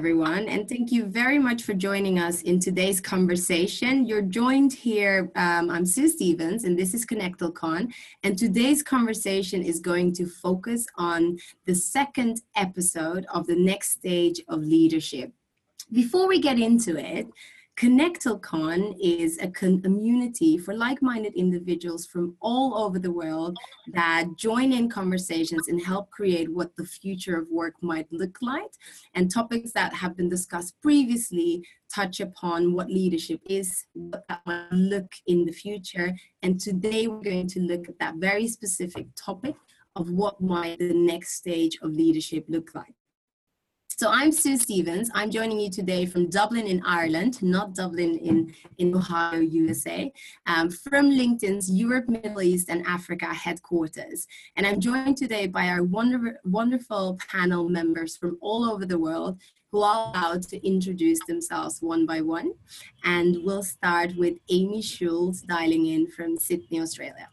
everyone, and thank you very much for joining us in today's conversation. You're joined here, um, I'm Sue Stevens, and this is ConnectalCon, and today's conversation is going to focus on the second episode of the next stage of leadership. Before we get into it, ConnectalCon is a community for like-minded individuals from all over the world that join in conversations and help create what the future of work might look like. And topics that have been discussed previously touch upon what leadership is, what that might look in the future. And today we're going to look at that very specific topic of what might the next stage of leadership look like. So I'm Sue Stevens. I'm joining you today from Dublin in Ireland, not Dublin in, in Ohio, USA, um, from LinkedIn's Europe, Middle East, and Africa headquarters. And I'm joined today by our wonder, wonderful panel members from all over the world who are allowed to introduce themselves one by one. And we'll start with Amy Schultz dialing in from Sydney, Australia.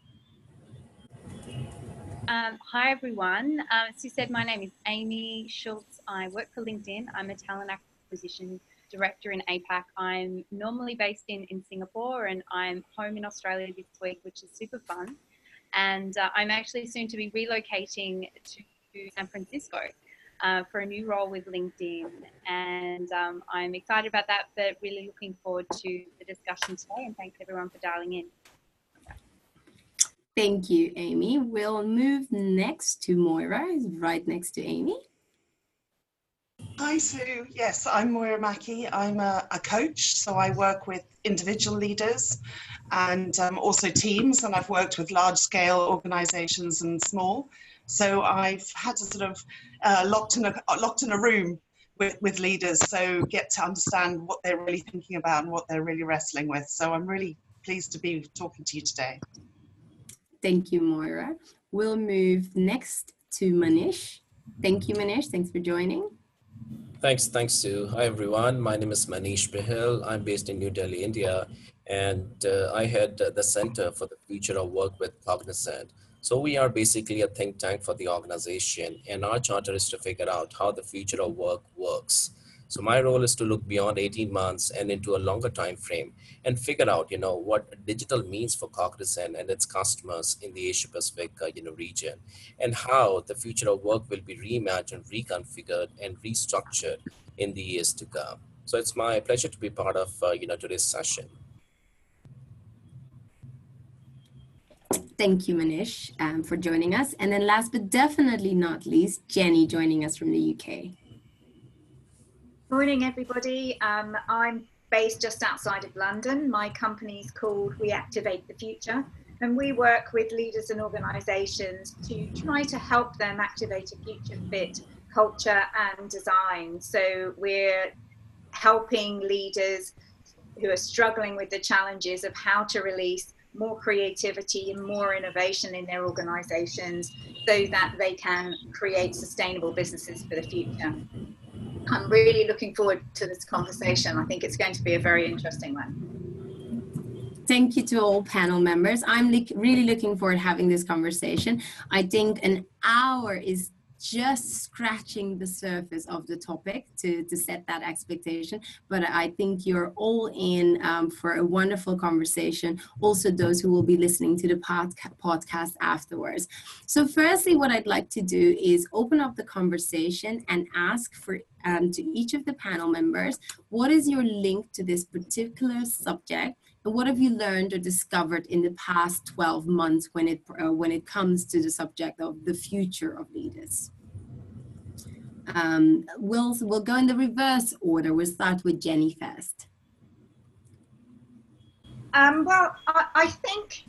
Um, hi, everyone. Uh, as you said, my name is Amy Schultz. I work for LinkedIn. I'm a talent acquisition director in APAC. I'm normally based in, in Singapore and I'm home in Australia this week, which is super fun. And uh, I'm actually soon to be relocating to San Francisco uh, for a new role with LinkedIn. And um, I'm excited about that, but really looking forward to the discussion today. And thanks everyone for dialing in. Thank you, Amy. We'll move next to Moira, right next to Amy. Hi, Sue. Yes, I'm Moira Mackey. I'm a, a coach, so I work with individual leaders and um, also teams, and I've worked with large scale organizations and small. So I've had to sort of uh, locked in a locked in a room with, with leaders, so get to understand what they're really thinking about and what they're really wrestling with. So I'm really pleased to be talking to you today. Thank you, Moira. We'll move next to Manish. Thank you, Manish. Thanks for joining. Thanks, thanks, Sue. Hi, everyone. My name is Manish Bahl. I'm based in New Delhi, India, and uh, I head the Center for the Future of Work with Cognizant. So we are basically a think tank for the organization, and our charter is to figure out how the future of work works. So my role is to look beyond 18 months and into a longer time frame and figure out, you know, what digital means for Cognizant and its customers in the Asia Pacific, uh, you know, region, and how the future of work will be reimagined, reconfigured, and restructured in the years to come. So it's my pleasure to be part of, uh, you know, today's session. Thank you, Manish, um, for joining us. And then last but definitely not least, Jenny joining us from the UK. Morning, everybody. Um, I'm based just outside of London. My company is called We Activate the Future, and we work with leaders and organizations to try to help them activate a future fit culture and design. So we're helping leaders who are struggling with the challenges of how to release more creativity and more innovation in their organizations so that they can create sustainable businesses for the future. I'm really looking forward to this conversation. I think it's going to be a very interesting one. Thank you to all panel members. I'm really looking forward to having this conversation. I think an hour is just scratching the surface of the topic to, to set that expectation. But I think you're all in um, for a wonderful conversation. Also, those who will be listening to the podca- podcast afterwards. So, firstly, what I'd like to do is open up the conversation and ask for um, to each of the panel members what is your link to this particular subject and what have you learned or discovered in the past 12 months when it, uh, when it comes to the subject of the future of leaders? Um, we'll, we'll go in the reverse order. We'll start with Jenny first. Um, well, I, I think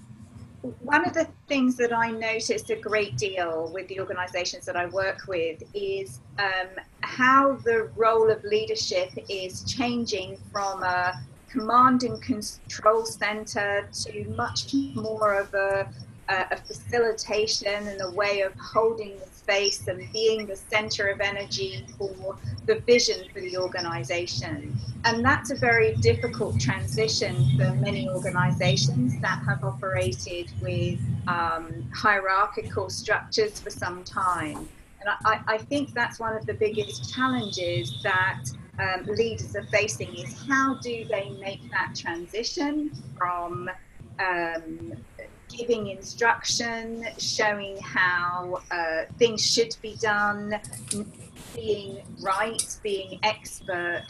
one of the things that I notice a great deal with the organizations that I work with is um, how the role of leadership is changing from a command and control center to much more of a, a, facilitation and a way of holding the space and being the center of energy for the vision for the organization. And that's a very difficult transition for many organizations that have operated with um, hierarchical structures for some time. And I, I think that's one of the biggest challenges that um, leaders are facing is how do they make that transition from um, giving instruction, showing how uh, things should be done, being right, being expert,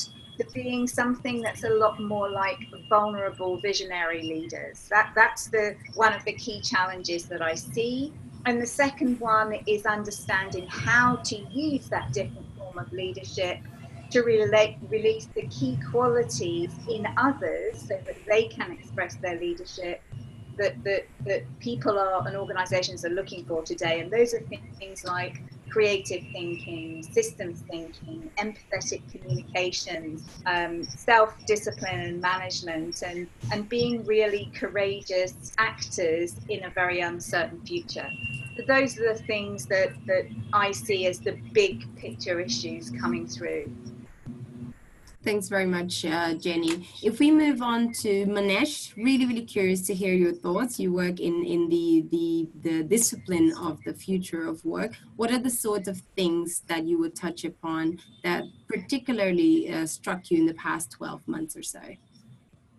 being something that's a lot more like vulnerable visionary leaders. That that's the one of the key challenges that I see. And the second one is understanding how to use that different form of leadership to relate, release the key qualities in others so that they can express their leadership that, that, that people are and organizations are looking for today. And those are things like creative thinking, systems thinking, empathetic communications, um, self discipline and management, and, and being really courageous actors in a very uncertain future. So, those are the things that, that I see as the big picture issues coming through. Thanks very much, uh, Jenny. If we move on to Manish, really, really curious to hear your thoughts. You work in, in the, the, the discipline of the future of work. What are the sorts of things that you would touch upon that particularly uh, struck you in the past 12 months or so?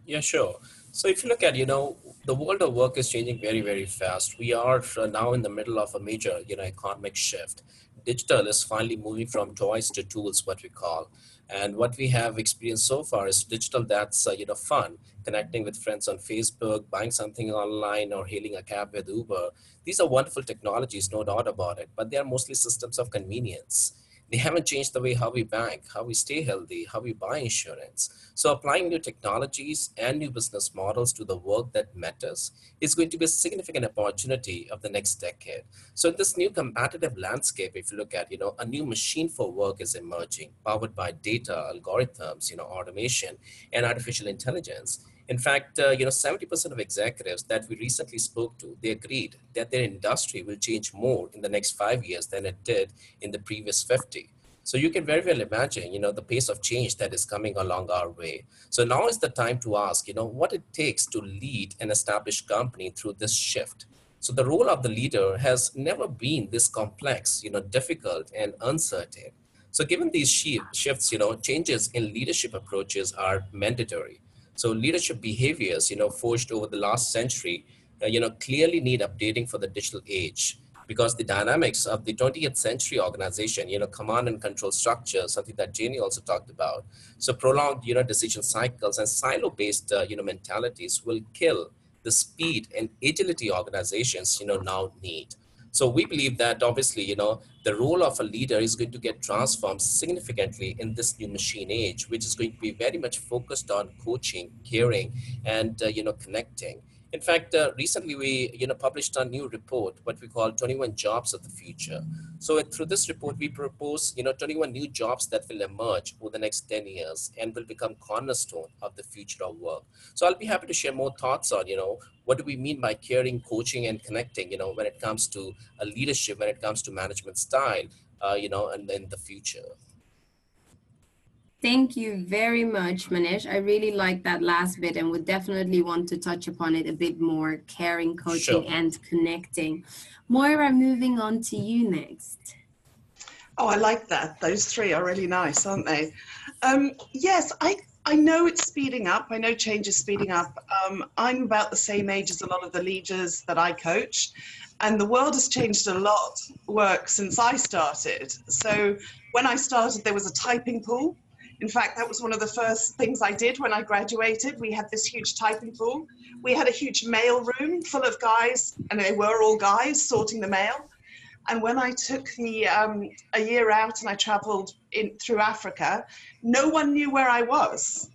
Yeah, sure. So if you look at, you know, the world of work is changing very, very fast. We are uh, now in the middle of a major, you know, economic shift. Digital is finally moving from toys to tools, what we call. And what we have experienced so far is digital that's uh, you know fun, connecting with friends on Facebook, buying something online, or hailing a cab with Uber. These are wonderful technologies, no doubt about it, but they are mostly systems of convenience. They haven't changed the way how we bank, how we stay healthy, how we buy insurance. So applying new technologies and new business models to the work that matters is going to be a significant opportunity of the next decade. So in this new competitive landscape, if you look at, you know, a new machine for work is emerging, powered by data, algorithms, you know, automation, and artificial intelligence. In fact, uh, you know, 70% of executives that we recently spoke to, they agreed that their industry will change more in the next five years than it did in the previous 50. So you can very well imagine, you know, the pace of change that is coming along our way. So now is the time to ask, you know, what it takes to lead an established company through this shift. So the role of the leader has never been this complex, you know, difficult and uncertain. So given these shifts, you know, changes in leadership approaches are mandatory. So leadership behaviors, you know, forged over the last century, uh, you know, clearly need updating for the digital age because the dynamics of the 20th century organization, you know, command and control structure, something that Jenny also talked about. So prolonged, you know, decision cycles and silo-based, uh, you know, mentalities will kill the speed and agility organizations, you know, now need. So we believe that obviously, you know, the role of a leader is going to get transformed significantly in this new machine age, which is going to be very much focused on coaching, caring, and uh, you know, connecting. In fact, uh, recently we you know published a new report, what we call 21 jobs of the future. So through this report, we propose you know 21 new jobs that will emerge over the next 10 years and will become cornerstone of the future of work. So I'll be happy to share more thoughts on you know what do we mean by caring, coaching, and connecting. You know when it comes to leadership, when it comes to management style, uh, you know, and in the future. Thank you very much, Manish. I really like that last bit and would definitely want to touch upon it a bit more caring, coaching, sure. and connecting. Moira, moving on to you next. Oh, I like that. Those three are really nice, aren't they? Um, yes, I, I know it's speeding up. I know change is speeding up. Um, I'm about the same age as a lot of the leaders that I coach, and the world has changed a lot work since I started. So when I started, there was a typing pool in fact, that was one of the first things I did when I graduated. We had this huge typing pool. We had a huge mail room full of guys, and they were all guys sorting the mail. And when I took the um, a year out and I traveled in through Africa, no one knew where I was.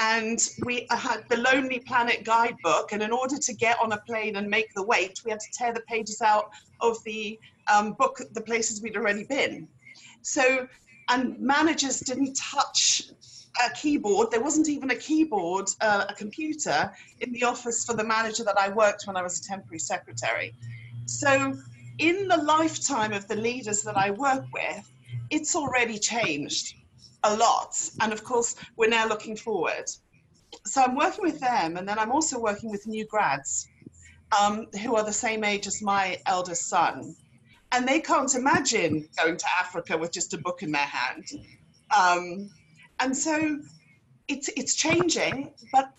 And we had the Lonely Planet guidebook, and in order to get on a plane and make the wait, we had to tear the pages out of the um, book, the places we'd already been. So and managers didn't touch a keyboard. There wasn't even a keyboard, uh, a computer in the office for the manager that I worked when I was a temporary secretary. So, in the lifetime of the leaders that I work with, it's already changed a lot. And of course, we're now looking forward. So, I'm working with them, and then I'm also working with new grads um, who are the same age as my eldest son and they can't imagine going to Africa with just a book in their hand. Um, and so it's it's changing, but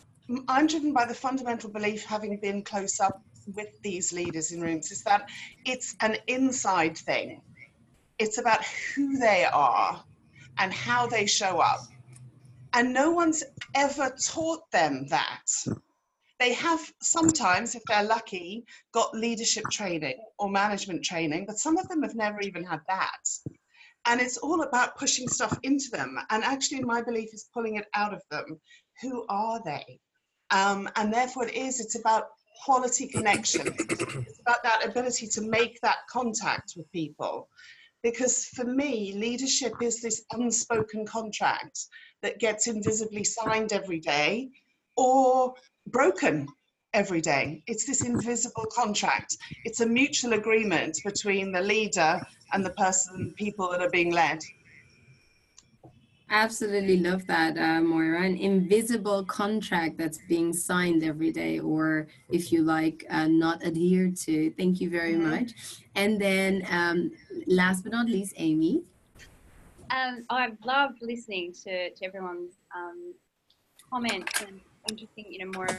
I'm driven by the fundamental belief, having been close up with these leaders in rooms, is that it's an inside thing. It's about who they are and how they show up. And no one's ever taught them that. They have sometimes, if they're lucky, got leadership training or management training, but some of them have never even had that. And it's all about pushing stuff into them. And actually, my belief is pulling it out of them. Who are they? Um, and therefore, it is, it's about quality connection. it's about that ability to make that contact with people. Because for me, leadership is this unspoken contract that gets invisibly signed every day or broken every day. It's this invisible contract. It's a mutual agreement between the leader and the person, people that are being led. Absolutely love that, uh, Moira. An invisible contract that's being signed every day, or if you like, uh, not adhered to. Thank you very mm-hmm. much. And then, um, last but not least, Amy. Um, I've loved listening to, to everyone's um, comments and interesting, you know, more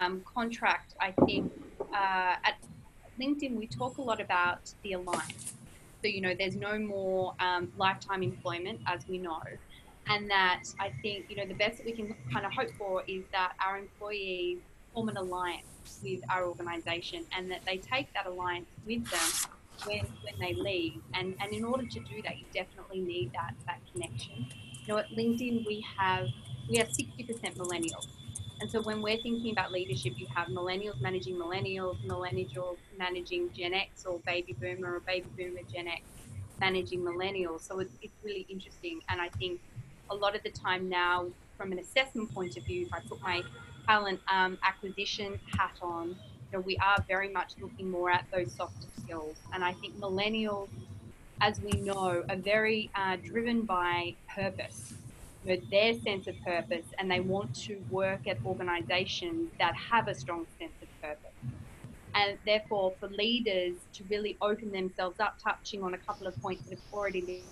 um, contract. I think uh, at LinkedIn we talk a lot about the alliance so, you know, there's no more um, lifetime employment, as we know. And that I think, you know, the best that we can kind of hope for is that our employees form an alliance with our organisation and that they take that alliance with them when, when they leave. And, and in order to do that, you definitely need that, that connection. You know, at LinkedIn, we have, we have 60% millennials. And so when we're thinking about leadership, you have millennials managing millennials, millennials managing Gen X or baby boomer or baby boomer Gen X managing millennials. So it's, it's really interesting. And I think a lot of the time now, from an assessment point of view, if I put my talent um, acquisition hat on, you know, we are very much looking more at those softer skills. And I think millennials, as we know, are very uh, driven by purpose know, their sense of purpose and they want to work at organizations that have a strong sense of purpose. And therefore, for leaders to really open themselves up, touching on a couple of points that have already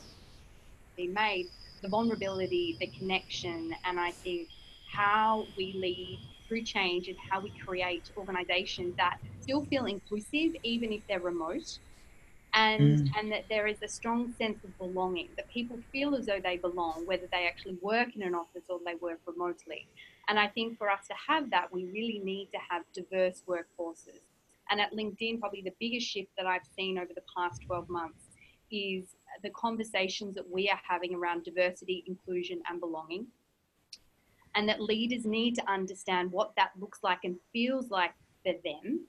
been made, the vulnerability, the connection, and I think how we lead through change and how we create organizations that still feel inclusive, even if they're remote, and mm. and that there is a strong sense of belonging that people feel as though they belong whether they actually work in an office or they work remotely. And i think for us to have that we really need to have diverse workforces. And at linkedin probably the biggest shift that i've seen over the past 12 months is the conversations that we are having around diversity inclusion and belonging. And that leaders need to understand what that looks like and feels like for them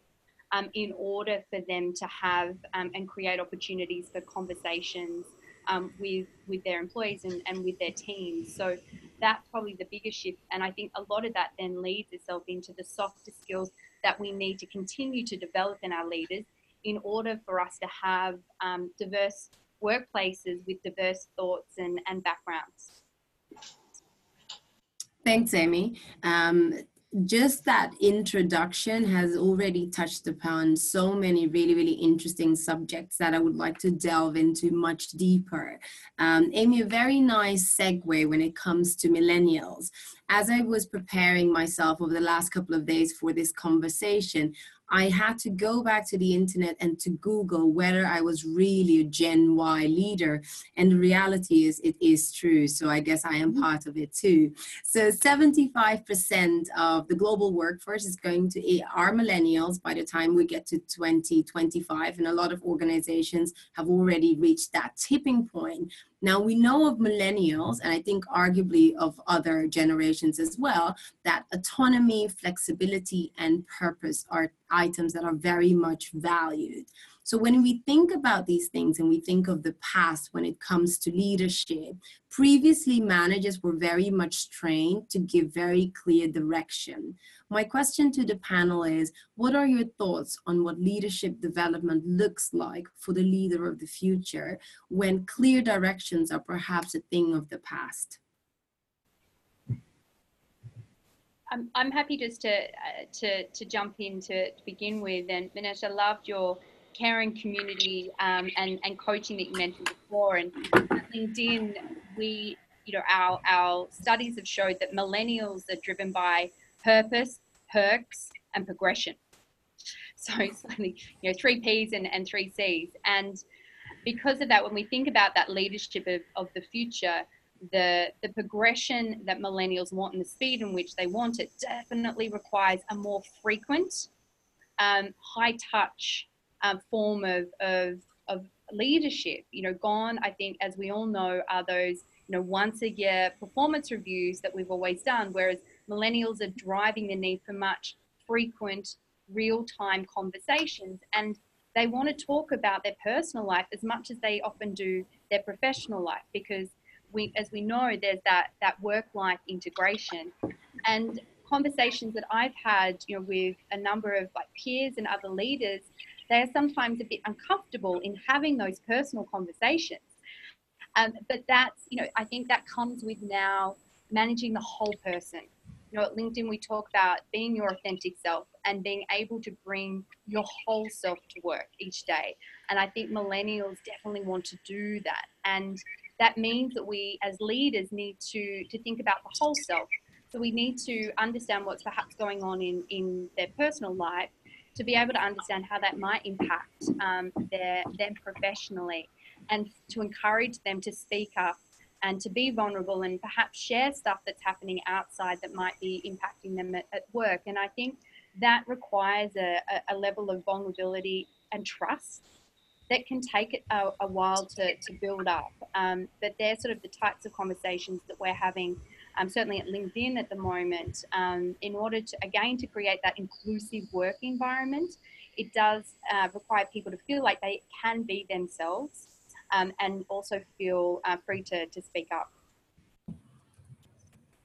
um, in order for them to have um, and create opportunities for conversations um, with with their employees and, and with their teams. So that's probably the biggest shift. And I think a lot of that then leads itself into the softer skills that we need to continue to develop in our leaders in order for us to have um, diverse workplaces with diverse thoughts and, and backgrounds. Thanks, Amy. Um, just that introduction has already touched upon so many really, really interesting subjects that I would like to delve into much deeper. Um, Amy, a very nice segue when it comes to millennials. As I was preparing myself over the last couple of days for this conversation, I had to go back to the internet and to Google whether I was really a Gen Y leader. And the reality is, it is true. So I guess I am mm-hmm. part of it too. So 75% of the global workforce is going to are millennials by the time we get to 2025. And a lot of organizations have already reached that tipping point now, we know of millennials, and I think arguably of other generations as well, that autonomy, flexibility, and purpose are items that are very much valued. So when we think about these things and we think of the past when it comes to leadership, previously managers were very much trained to give very clear direction. My question to the panel is, what are your thoughts on what leadership development looks like for the leader of the future when clear directions are perhaps a thing of the past? I'm, I'm happy just to, uh, to, to jump in to, to begin with. And Manish, I loved your caring community um, and, and coaching that you mentioned before. And LinkedIn, we you know, our, our studies have showed that millennials are driven by purpose, perks, and progression. So it's you know, three P's and, and three C's. And because of that, when we think about that leadership of, of the future, the the progression that millennials want and the speed in which they want it definitely requires a more frequent, um, high touch um, form of, of of leadership. You know, gone. I think, as we all know, are those you know once a year performance reviews that we've always done. Whereas millennials are driving the need for much frequent, real time conversations and they want to talk about their personal life as much as they often do their professional life because we, as we know, there's that that work-life integration, and conversations that I've had, you know, with a number of like peers and other leaders, they are sometimes a bit uncomfortable in having those personal conversations. Um, but that's, you know, I think that comes with now managing the whole person. You know, at LinkedIn, we talk about being your authentic self and being able to bring your whole self to work each day. And I think millennials definitely want to do that. And that means that we as leaders need to to think about the whole self so we need to understand what's perhaps going on in in their personal life to be able to understand how that might impact um, their them professionally and to encourage them to speak up and to be vulnerable and perhaps share stuff that's happening outside that might be impacting them at, at work and i think that requires a, a level of vulnerability and trust that can take a, a while to, to build up. Um, but they're sort of the types of conversations that we're having, um, certainly at LinkedIn at the moment, um, in order to, again, to create that inclusive work environment. It does uh, require people to feel like they can be themselves um, and also feel uh, free to, to speak up.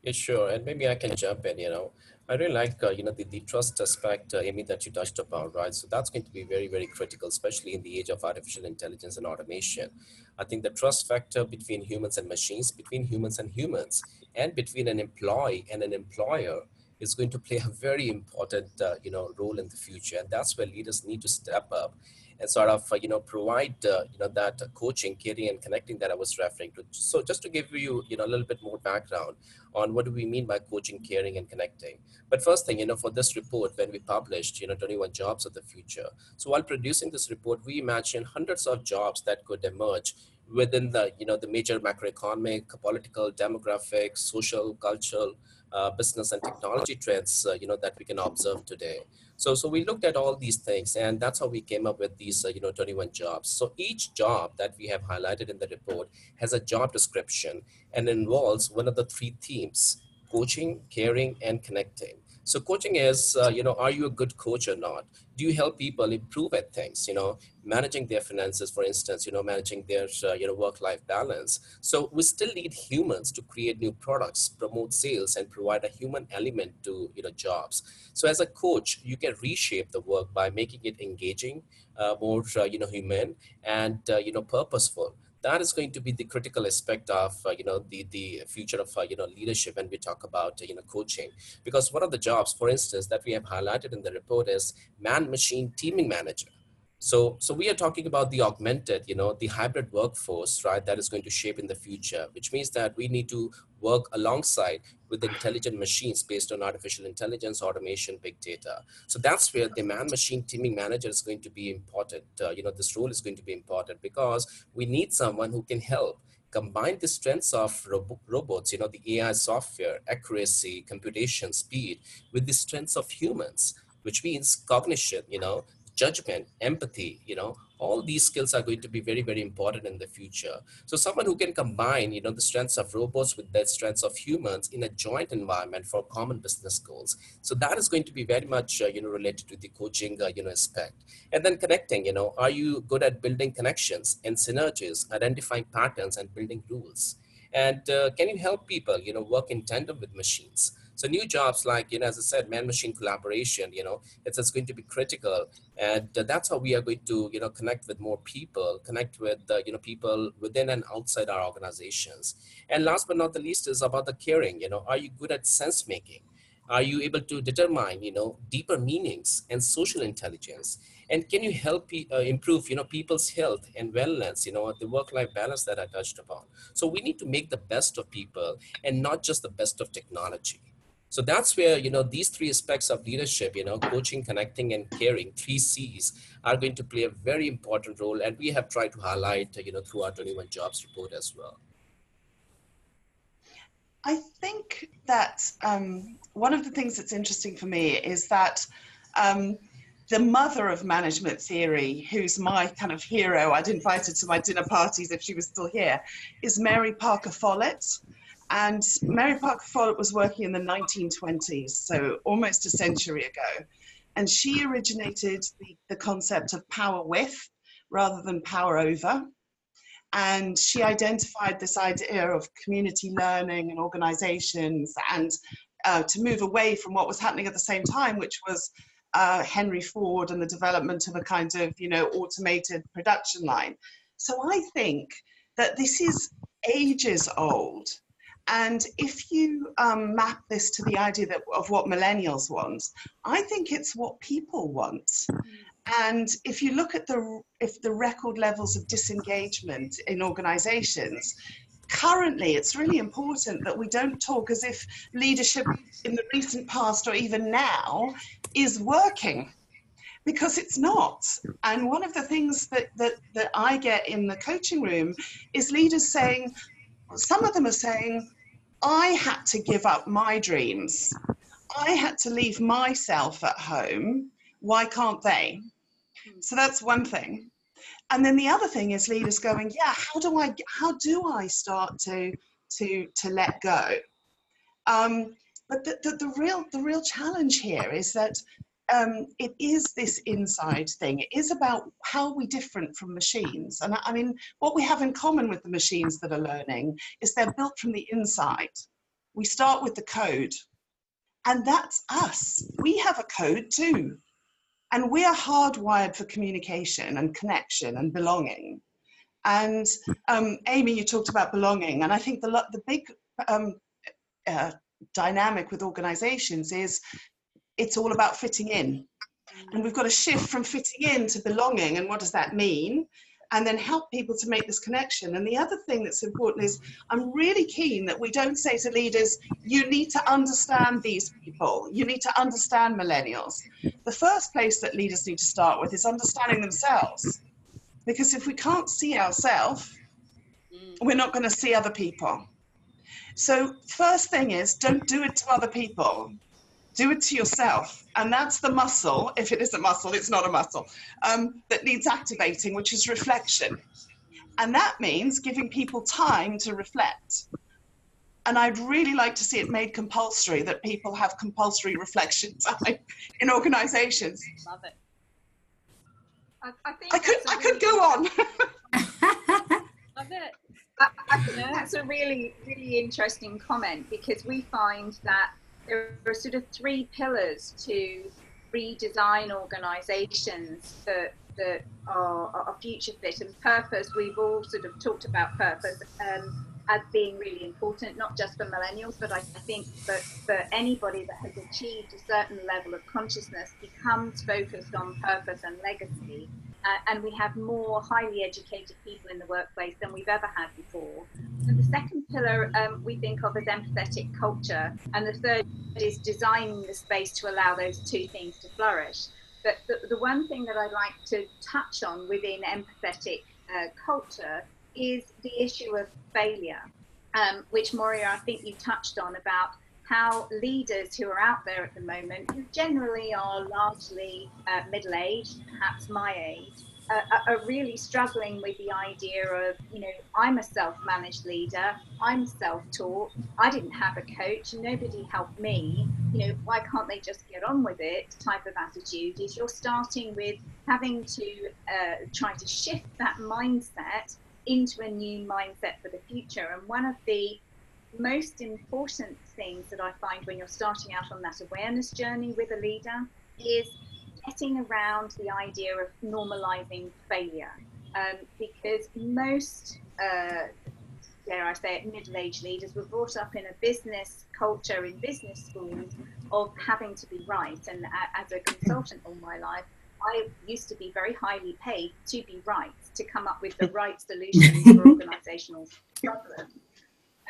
Yeah, sure. And maybe I can jump in, you know. I really like, uh, you know, the, the trust aspect, uh, Amy, that you touched upon, right? So that's going to be very, very critical, especially in the age of artificial intelligence and automation. I think the trust factor between humans and machines, between humans and humans, and between an employee and an employer is going to play a very important, uh, you know, role in the future. And that's where leaders need to step up and sort of uh, you know provide uh, you know that coaching, caring, and connecting that I was referring to. So just to give you you know a little bit more background on what do we mean by coaching, caring, and connecting. But first thing, you know, for this report, when we published, you know, 21 jobs of the future. So while producing this report, we imagined hundreds of jobs that could emerge within the you know the major macroeconomic, political, demographic, social, cultural, uh, business and technology trends uh, you know that we can observe today. So, so we looked at all these things and that's how we came up with these, uh, you know, 21 jobs. So each job that we have highlighted in the report has a job description and involves one of the three themes, coaching, caring, and connecting. So coaching is, uh, you know, are you a good coach or not? Do you help people improve at things? You know, managing their finances, for instance, you know, managing their, uh, you know, work-life balance. So we still need humans to create new products, promote sales, and provide a human element to, you know, jobs. So as a coach, you can reshape the work by making it engaging, uh, more, uh, you know, human, and uh, you know, purposeful that is going to be the critical aspect of uh, you know the the future of uh, you know leadership when we talk about uh, you know coaching because one of the jobs for instance that we have highlighted in the report is man machine teaming manager so, so we are talking about the augmented, you know, the hybrid workforce, right? That is going to shape in the future, which means that we need to work alongside with intelligent machines based on artificial intelligence, automation, big data. So that's where the man-machine teaming manager is going to be important. Uh, you know, this role is going to be important because we need someone who can help combine the strengths of robo robots, you know, the AI software, accuracy, computation, speed, with the strengths of humans, which means cognition, you know, judgment, empathy, you know, all these skills are going to be very, very important in the future. So someone who can combine, you know, the strengths of robots with the strengths of humans in a joint environment for common business goals. So that is going to be very much, uh, you know, related to the coaching, uh, you know, aspect. And then connecting, you know, are you good at building connections and synergies, identifying patterns and building rules? And uh, can you help people, you know, work in tandem with machines? So new jobs like, you know, as I said, man-machine collaboration, you know, it's, it's going to be critical. And that's how we are going to, you know, connect with more people, connect with, uh, you know, people within and outside our organizations. And last but not the least is about the caring, you know, are you good at sense making? Are you able to determine, you know, deeper meanings and social intelligence? And can you help uh, improve, you know, people's health and wellness, you know, the work-life balance that I touched upon? So we need to make the best of people and not just the best of technology. So that's where, you know, these three aspects of leadership, you know, coaching, connecting, and caring, three C's, are going to play a very important role. And we have tried to highlight, you know, through our 21 jobs report as well. I think that um, one of the things that's interesting for me is that um, the mother of management theory, who's my kind of hero, I'd invite her to my dinner parties if she was still here, is Mary Parker Follett. And Mary Parker Follett was working in the 1920s, so almost a century ago. And she originated the, the concept of power with rather than power over and she identified this idea of community learning and organizations and uh, to move away from what was happening at the same time, which was uh, Henry Ford and the development of a kind of, you know, automated production line. So I think that this is ages old. And if you um, map this to the idea that, of what millennials want, I think it's what people want. And if you look at the if the record levels of disengagement in organizations, currently it's really important that we don't talk as if leadership in the recent past or even now is working because it's not. And one of the things that, that, that I get in the coaching room is leaders saying, some of them are saying, I had to give up my dreams. I had to leave myself at home. Why can't they? So that's one thing. And then the other thing is leaders going, yeah, how do I how do I start to to to let go? Um, but the, the, the real the real challenge here is that um, it is this inside thing. It is about how we different from machines. And I, mean, what we have in common with the machines that are learning is they're built from the inside. We start with the code, and that's us. We have a code too. And we are hardwired for communication and connection and belonging. And um, Amy, you talked about belonging, and I think the the big um, uh, dynamic with organisations is it's all about fitting in, and we've got to shift from fitting in to belonging. And what does that mean? and then help people to make this connection. And the other thing that's important is I'm really keen that we don't say to leaders, you need to understand these people, you need to understand millennials. The first place that leaders need to start with is understanding themselves. Because if we can't see ourselves, we're not going to see other people. So, first thing is don't do it to other people do it to yourself. And that's the muscle, if it is a muscle, it's not a muscle, um, that needs activating, which is reflection. And that means giving people time to reflect. And I'd really like to see it made compulsory that people have compulsory reflection time in organizations. Love it. I, I, I could, I could go on. Love it. I, I think that's a really, really interesting comment because we find that there are sort of three pillars to redesign organizations that that are, are, future fit. And purpose we've all sort of talked about purpose um, as being really important not just for millennials but i think that for anybody that has achieved a certain level of consciousness becomes focused on purpose and legacy uh, and we have more highly educated people in the workplace than we've ever had before. And the second pillar um, we think of as empathetic culture, and the third is designing the space to allow those two things to flourish. But the, the one thing that I'd like to touch on within empathetic uh, culture is the issue of failure, um, which Moira, I think you touched on about how leaders who are out there at the moment, who generally are largely uh, middle aged, perhaps my age, uh, are really struggling with the idea of, you know, I'm a self managed leader, I'm self taught, I didn't have a coach, nobody helped me, you know, why can't they just get on with it type of attitude is you're starting with having to uh, try to shift that mindset into a new mindset for the future. And one of the most important things that I find when you're starting out on that awareness journey with a leader is getting around the idea of normalizing failure. Um, because most uh, dare I say it, middle-aged leaders were brought up in a business culture in business schools of having to be right. And as a consultant all my life, I used to be very highly paid to be right, to come up with the right solutions for organizational problems.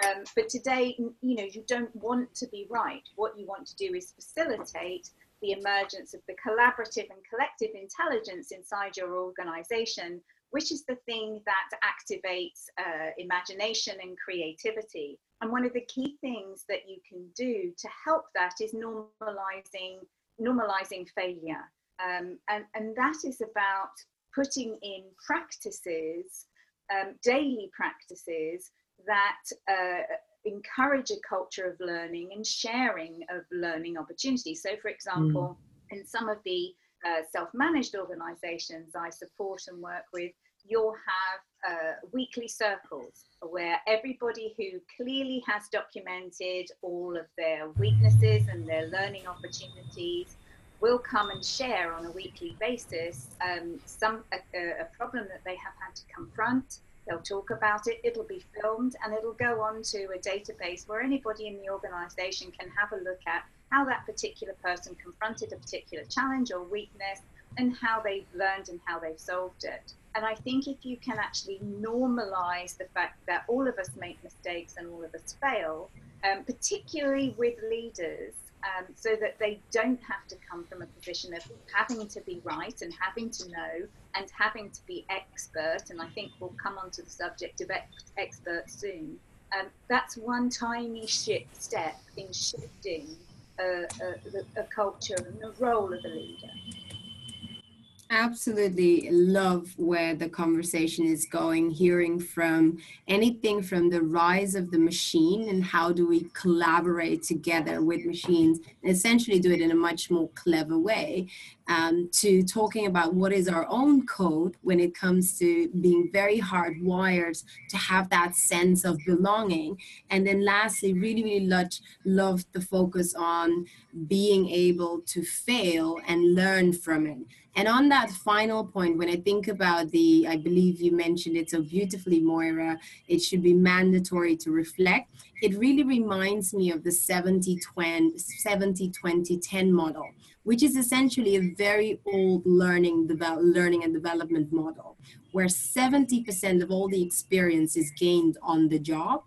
Um, but today, you know, you don't want to be right. What you want to do is facilitate the emergence of the collaborative and collective intelligence inside your organization, which is the thing that activates uh, imagination and creativity. And one of the key things that you can do to help that is normalizing normalizing failure. Um, and, and that is about putting in practices, um, daily practices that uh, encourage a culture of learning and sharing of learning opportunities. So, for example, mm. in some of the uh, self managed organizations I support and work with, you'll have uh, weekly circles where everybody who clearly has documented all of their weaknesses and their learning opportunities will come and share on a weekly basis um, some a, a, problem that they have had to confront They'll talk about it, it'll be filmed, and it'll go on to a database where anybody in the organization can have a look at how that particular person confronted a particular challenge or weakness and how they've learned and how they've solved it. And I think if you can actually normalize the fact that all of us make mistakes and all of us fail, um, particularly with leaders, um, so that they don't have to come from a position of having to be right and having to know and having to be expert. And I think we'll come on to the subject of ex- expert soon. Um, that's one tiny shift step in shifting a, a, a culture and the role of a leader absolutely love where the conversation is going, hearing from anything from the rise of the machine and how do we collaborate together with machines and essentially do it in a much more clever way, um, to talking about what is our own code when it comes to being very hardwired to have that sense of belonging. And then lastly, really, really loved, loved the focus on being able to fail and learn from it and on that final point, when I think about the, I believe you mentioned it so beautifully, Moira, it should be mandatory to reflect. It really reminds me of the 70 20, 70 20 10 model, which is essentially a very old learning, learning and development model, where 70% of all the experience is gained on the job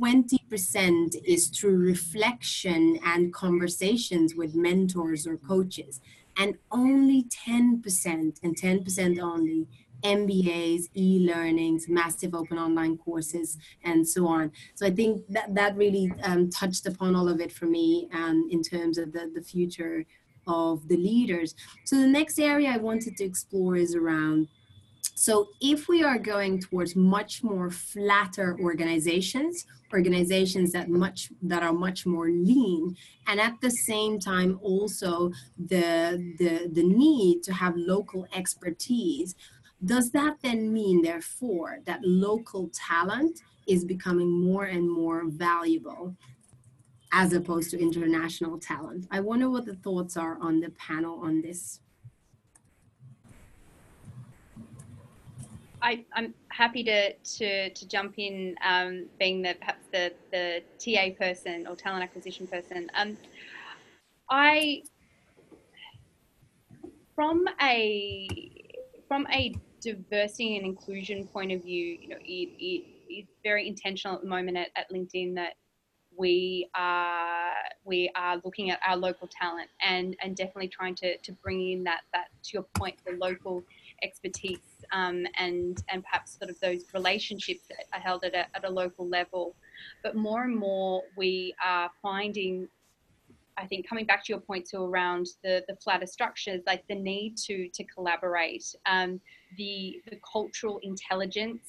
20% is through reflection and conversations with mentors or coaches and only 10% and 10% only MBAs, e-learnings, massive open online courses, and so on. So I think that that really um, touched upon all of it for me um, in terms of the, the future of the leaders. So the next area I wanted to explore is around so if we are going towards much more flatter organizations, organizations that much that are much more lean, and at the same time also the the, the need to have local expertise, does that then mean therefore that local talent is becoming more and more valuable as opposed to international talent? I wonder what the thoughts are on the panel on this. I, am happy to, to, to jump in, um, being the perhaps the, the TA person or talent acquisition person. Um, I from a from a diversity and inclusion point of view, you know, it, it, it's very intentional at the moment at, at LinkedIn that we are we are looking at our local talent and and definitely trying to to bring in that that to your point the local expertise um, and and perhaps sort of those relationships that are held at a, at a local level. But more and more, we are finding, I think, coming back to your point too around the the flatter structures, like the need to to collaborate, um, the the cultural intelligence.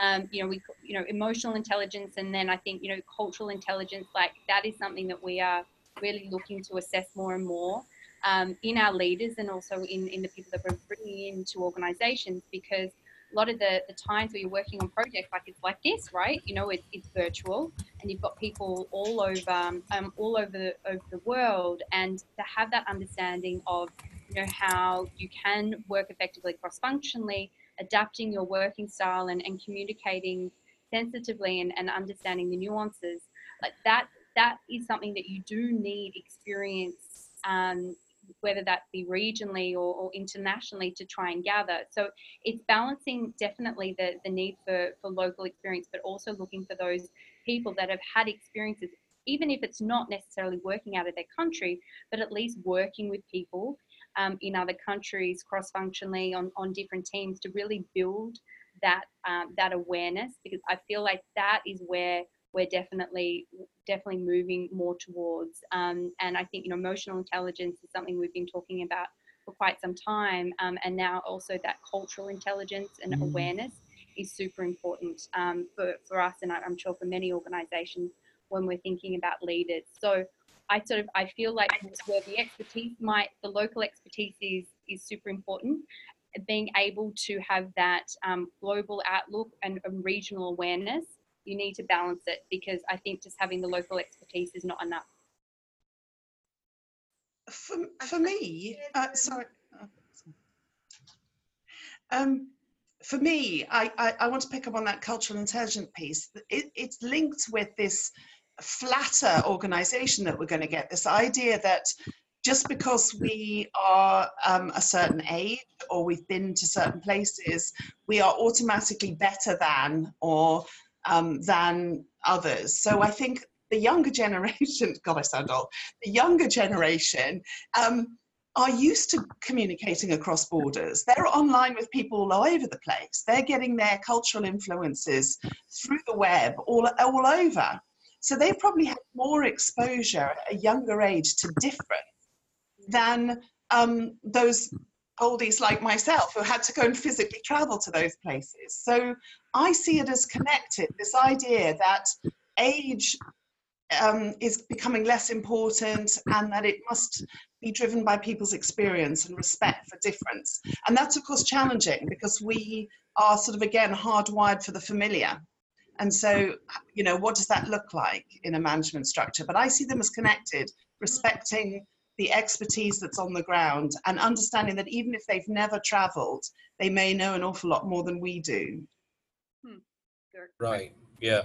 Um, you know, we, you know, emotional intelligence, and then I think, you know, cultural intelligence, like that is something that we are really looking to assess more and more um, in our leaders and also in, in the people that we're bringing into organizations because a lot of the, the times where you're working on projects like it's like this, right? You know, it, it's virtual and you've got people all over um, all over over the world and to have that understanding of know how you can work effectively cross functionally, adapting your working style and, and communicating sensitively and, and understanding the nuances. Like that that is something that you do need experience um, whether that be regionally or, or, internationally to try and gather. So it's balancing definitely the, the need for, for local experience but also looking for those people that have had experiences even if it's not necessarily working out of their country but at least working with people um, in other countries cross functionally on, on different teams to really build that um, that awareness because I feel like that is where we're definitely definitely moving more towards. Um, and I think you know emotional intelligence is something we've been talking about for quite some time, um, and now also that cultural intelligence and mm. awareness is super important um, for for us, and I'm sure for many organisations when we're thinking about leaders. So I sort of I feel like where the expertise might the local expertise is is super important. Being able to have that um, global outlook and, and regional awareness, you need to balance it because I think just having the local expertise is not enough. For, for me, uh, sorry. Um, for me, I, I, I, want to pick up on that cultural intelligence piece. It, it's linked with this flatter organization that we're going to get this idea that just because we are um, a certain age or we've been to certain places, we are automatically better than or um, than others. So I think the younger generation, God, I sound old, the younger generation um, are used to communicating across borders. They're online with people all over the place. They're getting their cultural influences through the web all, all over. So they probably had more exposure at a younger age to difference than um, those oldies like myself who had to go and physically travel to those places. So I see it as connected this idea that age um, is becoming less important and that it must be driven by people's experience and respect for difference. And that's, of course, challenging because we are sort of, again, hardwired for the familiar. And so, you know, what does that look like in a management structure? But I see them as connected, respecting the expertise that's on the ground and understanding that even if they've never traveled, they may know an awful lot more than we do. Hmm. Right. Yeah.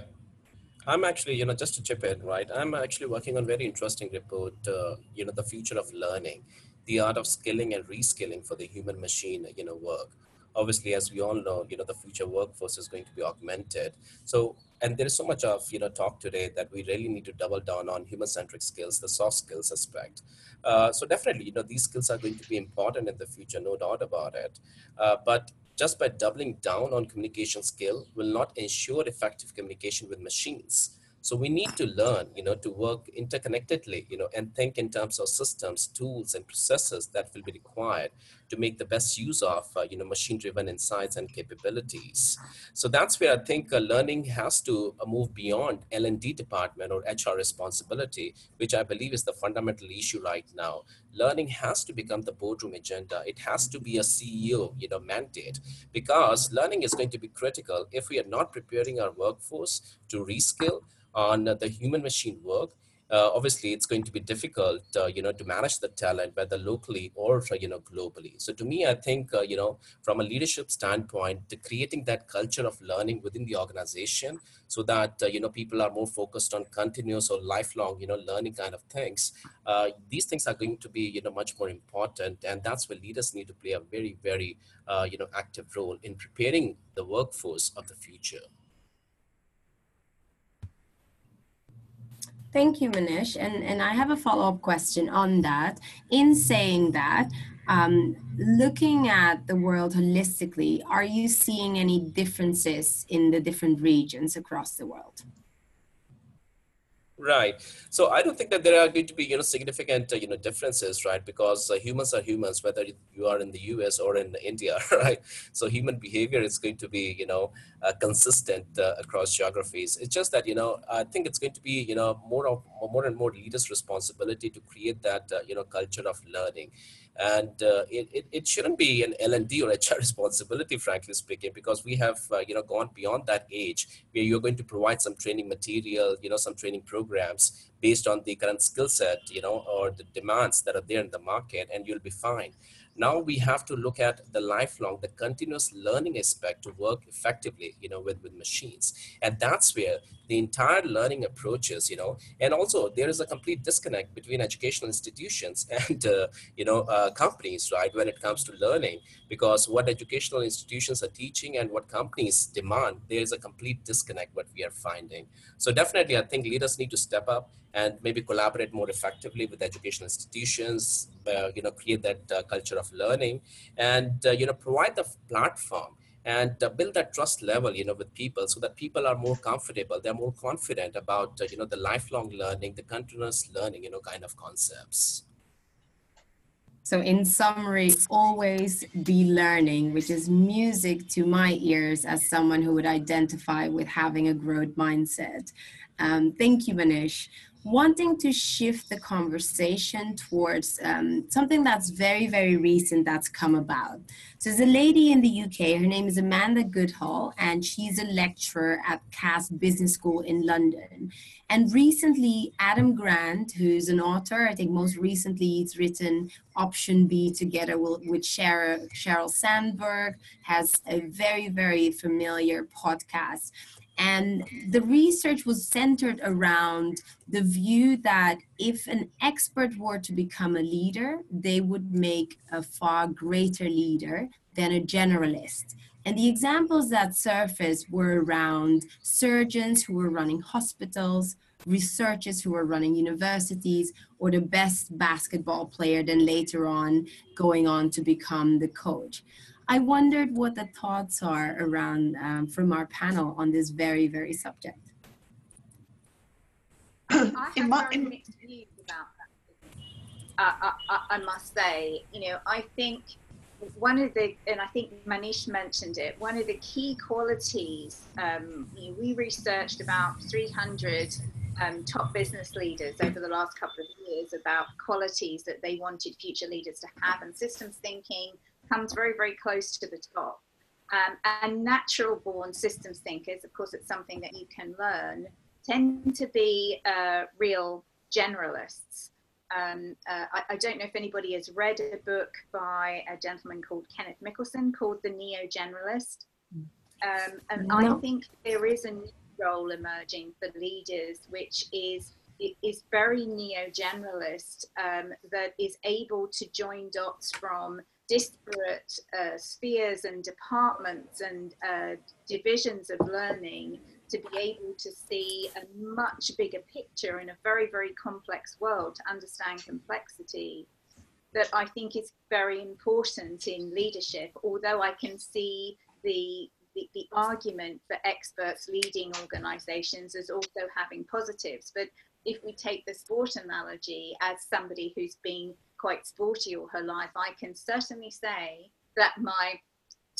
I'm actually, you know, just to chip in, right? I'm actually working on very interesting report, uh, you know, the future of learning, the art of skilling and reskilling for the human machine, you know, work obviously as we all know you know the future workforce is going to be augmented. So and there is so much of you know talk today that we really need to double down on human centric skills the soft skills aspect. Uh, so definitely you know these skills are going to be important in the future no doubt about it. Uh, but just by doubling down on communication skill will not ensure effective communication with machines. So we need to learn, you know, to work interconnectedly, you know, and think in terms of systems, tools, and processes that will be required to make the best use of, uh, you know, machine-driven insights and capabilities. So that's where I think uh, learning has to uh, move beyond L&D department or HR responsibility, which I believe is the fundamental issue right now. Learning has to become the boardroom agenda. It has to be a CEO, you know, mandate, because learning is going to be critical if we are not preparing our workforce to reskill on the human machine work, uh, obviously it's going to be difficult, uh, you know, to manage the talent, whether locally or, you know, globally. So to me, I think, uh, you know, from a leadership standpoint, creating that culture of learning within the organization so that, uh, you know, people are more focused on continuous or lifelong, you know, learning kind of things. Uh, these things are going to be, you know, much more important. And that's where leaders need to play a very, very, uh, you know, active role in preparing the workforce of the future. Thank you, Manish. And, and I have a follow-up question on that. In saying that, um, looking at the world holistically, are you seeing any differences in the different regions across the world? Right. So I don't think that there are going to be you know significant uh, you know differences, right? Because uh, humans are humans, whether you are in the U.S. or in India, right? So human behavior is going to be you know uh, consistent uh, across geographies. It's just that you know I think it's going to be you know more of more and more leaders' responsibility to create that uh, you know culture of learning and uh, it, it, it, shouldn't be an L&D or HR responsibility, frankly speaking, because we have uh, you know gone beyond that age where you're going to provide some training material, you know, some training programs based on the current skill set, you know, or the demands that are there in the market, and you'll be fine. Now we have to look at the lifelong, the continuous learning aspect to work effectively, you know, with, with machines. And that's where the entire learning approaches, you know, and also there is a complete disconnect between educational institutions and, uh, you know, uh, companies, right, when it comes to learning, because what educational institutions are teaching and what companies demand, there is a complete disconnect what we are finding. So definitely, I think leaders need to step up and maybe collaborate more effectively with educational institutions, uh, you know, create that uh, culture of learning and, uh, you know, provide the platform and uh, build that trust level, you know, with people so that people are more comfortable, they're more confident about, uh, you know, the lifelong learning, the continuous learning, you know, kind of concepts. So, in summary, always be learning, which is music to my ears as someone who would identify with having a growth mindset. Um, thank you, Manish wanting to shift the conversation towards um, something that's very, very recent that's come about. So there's a lady in the UK, her name is Amanda Goodall, and she's a lecturer at Cass Business School in London. And recently, Adam Grant, who's an author, I think most recently he's written Option B together with, Cheryl, Sheryl Sandberg, has a very, very familiar podcast. And the research was centered around the view that if an expert were to become a leader, they would make a far greater leader than a generalist. And the examples that surfaced were around surgeons who were running hospitals, researchers who were running universities, or the best basketball player, then later on going on to become the coach. I wondered what the thoughts are around um, from our panel on this very, very subject. I have my, very mixed views about that. Uh, I, I, must say, you know, I think one of the, and I think Manish mentioned it, one of the key qualities, um, you know, we researched about 300 um, top business leaders over the last couple of years about qualities that they wanted future leaders to have and systems thinking, comes very, very close to the top. Um, and natural born systems thinkers, of course, it's something that you can learn, tend to be uh, real generalists. Um, uh, I, I, don't know if anybody has read a book by a gentleman called Kenneth Mikkelsen called The Neo Generalist. Um, and no. I think there is a new role emerging for leaders, which is is very neo generalist um, that is able to join dots from disparate uh, spheres and departments and uh, divisions of learning to be able to see a much bigger picture in a very, very complex world, to understand complexity, that I think is very important in leadership, although I can see the the, the, argument for experts leading organizations as also having positives. But if we take the sport analogy as somebody who's been quite sporty all her life, I can certainly say that my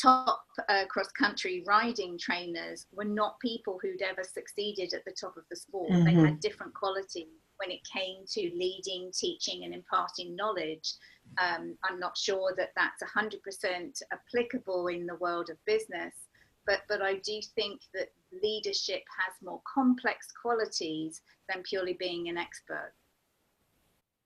top uh, cross country riding trainers were not people who'd ever succeeded at the top of the sport. Mm-hmm. They had different qualities when it came to leading, teaching, and imparting knowledge. Um, I'm not sure that that's 100% applicable in the world of business, but, but I do think that leadership has more complex qualities than purely being an expert.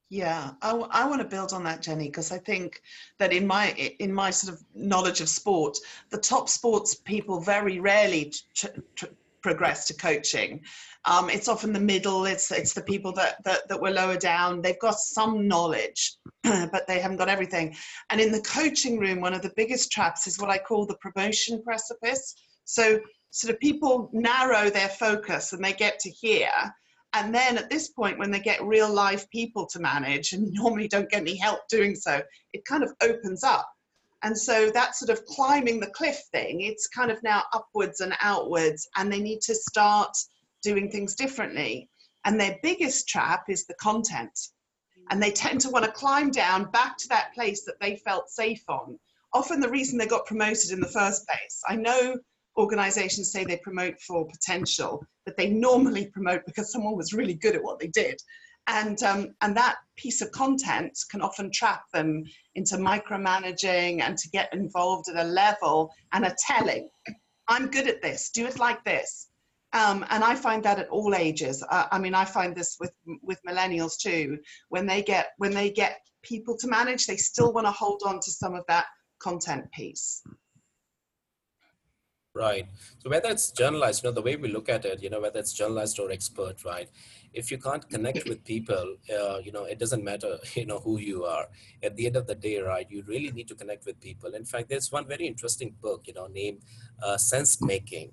Yeah, I, I want to build on that, Jenny, because I think that in my in my sort of knowledge of sport, the top sports people very rarely tr- tr- progress to coaching. Um, it's often the middle. It's it's the people that, that that were lower down. They've got some knowledge, but they haven't got everything. And in the coaching room, one of the biggest traps is what I call the promotion precipice. So sort of people narrow their focus and they get to here and then at this point, when they get real live people to manage and normally don't get any help doing so, it kind of opens up. And so that sort of climbing the cliff thing, it's kind of now upwards and outwards, and they need to start doing things differently. And their biggest trap is the content. And they tend to want to climb down back to that place that they felt safe on. Often the reason they got promoted in the first place. I know organizations say they promote for potential, but they normally promote because someone was really good at what they did. And, um, and that piece of content can often trap them into micromanaging and to get involved at a level and a telling. I'm good at this, do it like this. Um, and I find that at all ages. Uh, I mean, I find this with with millennials too. When they get when they get people to manage, they still want to hold on to some of that content piece. Right. So whether it's generalist, you know, the way we look at it, you know, whether it's generalist or expert, right? If you can't connect with people, uh, you know, it doesn't matter, you know, who you are. At the end of the day, right, you really need to connect with people. In fact, there's one very interesting book, you know, named uh, Sense Making.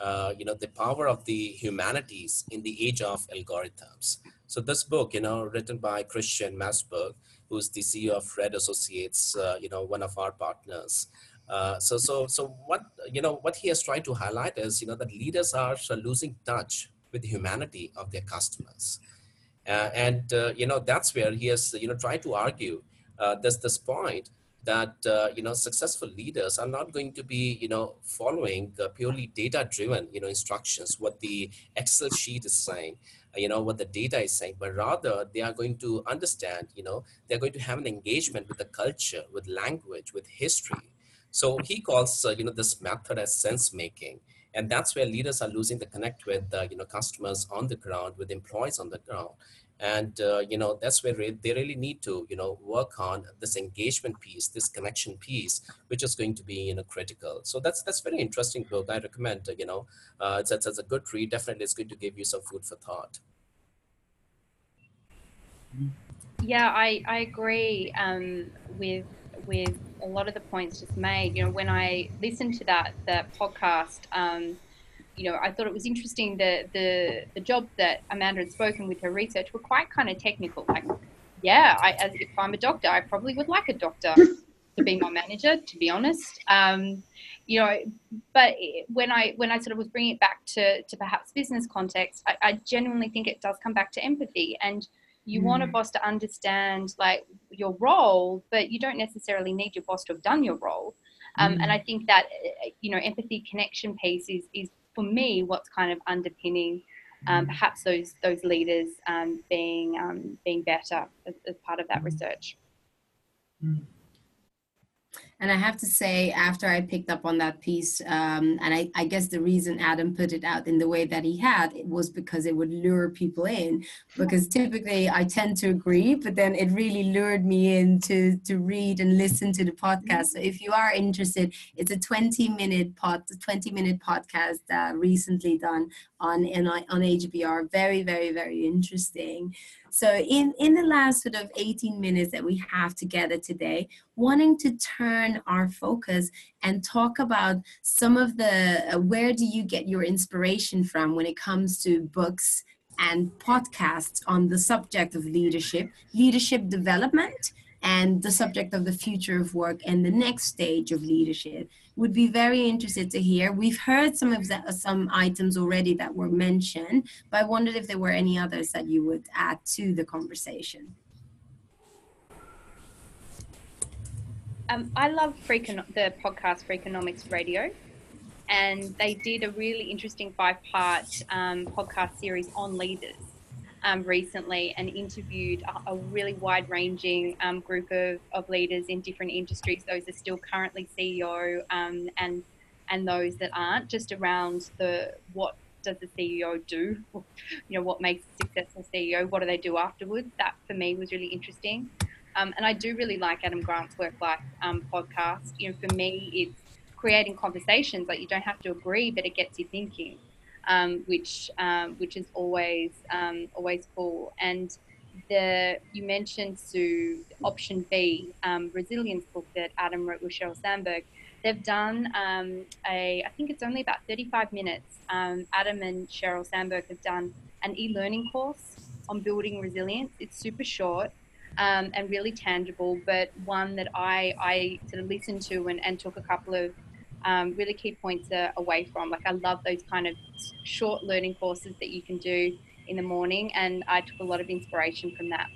Uh, you know, the power of the humanities in the age of algorithms. So this book, you know, written by Christian Madsbjerg, who's the CEO of Red Associates, uh, you know, one of our partners. Uh, so, so, so what you know, what he has tried to highlight is, you know, that leaders are losing touch with the humanity of their customers, uh, and uh, you know that's where he has, you know, tried to argue uh, this this point that uh, you know successful leaders are not going to be you know following purely data driven you know instructions what the excel sheet is saying you know what the data is saying but rather they are going to understand you know they're going to have an engagement with the culture with language with history so he calls, uh, you know, this method as sense making. And that's where leaders are losing the connect with, uh, you know, customers on the ground, with employees on the ground. And, uh, you know, that's where they really need to, you know, work on this engagement piece, this connection piece, which is going to be, you know, critical. So that's, that's very interesting book. I recommend, you know, it's, it's, it's a good read. Definitely it's going to give you some food for thought. Yeah, I, I agree um, with with a lot of the points just made. You know, when I listened to that that podcast, um, you know, I thought it was interesting that the the job that Amanda had spoken with her research were quite kind of technical. Like, yeah, I, as if I'm a doctor, I probably would like a doctor to be my manager. To be honest, um, you know, but when I when I sort of was bringing it back to to perhaps business context, I, I genuinely think it does come back to empathy and you mm. want a boss to understand like your role but you don't necessarily need your boss to have done your role um, mm. and i think that you know empathy connection piece is is for me what's kind of underpinning um, mm. perhaps those those leaders um, being um, being better as, as, part of that mm. research mm. And I have to say, after I picked up on that piece, um, and I, I, guess the reason Adam put it out in the way that he had it was because it would lure people in. Because typically I tend to agree, but then it really lured me in to, to read and listen to the podcast. So if you are interested, it's a 20 minute pod, 20 minute podcast uh, recently done on, on HBR. Very, very, very interesting. So in, in the last sort of 18 minutes that we have together today, wanting to turn our focus and talk about some of the, uh, where do you get your inspiration from when it comes to books and podcasts on the subject of leadership, leadership development, and the subject of the future of work and the next stage of leadership would be very interested to hear. We've heard some of the, some items already that were mentioned but i wondered if there were any others that you would add to the conversation. Um, i love the podcast Freakonomics radio and they did a really interesting five part um, podcast series on leaders um, recently and interviewed a, a really wide ranging um, group of, of leaders in different industries. Those are still currently CEO um, and and those that aren't, just around the what does the CEO do? You know, what makes a successful CEO? What do they do afterwards? That for me was really interesting. Um, and I do really like Adam Grant's Work Life um, podcast. You know, for me, it's creating conversations. Like you don't have to agree, but it gets you thinking um, which um, which is always um, always cool. And the you mentioned Sue option B um, resilience book that Adam wrote with Sheryl Sandberg. They've done um, a I think it's only about 35 minutes. Um, Adam and Sheryl Sandberg have done an e-learning course on building resilience. It's super short. And really tangible, but one that I, I sort of listened to and, and took a couple of um, really key points away from. Like I love those kind of short learning courses that you can do in the morning, and I took a lot of inspiration from that.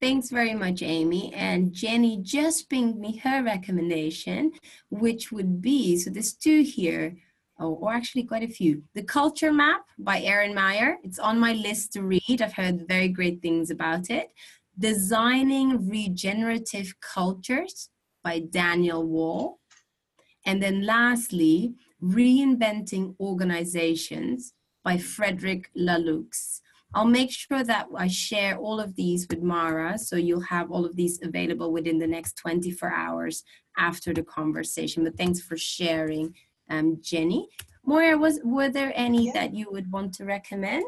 Thanks very much, Amy. And Jenny just pinged me her recommendation, which would be so there's two here, oh, or actually quite a few. The Culture Map by Erin Meyer. It's on my list to read. I've heard very great things about it. Designing Regenerative Cultures by Daniel Wahl. And then lastly, Reinventing Organizations by Frederic Laloux. I'll make sure that I share all of these with Mara, so you'll have all of these available within the next 24 hours after the conversation. But thanks for sharing, um, Jenny. Moira, was were there any yeah. that you would want to recommend?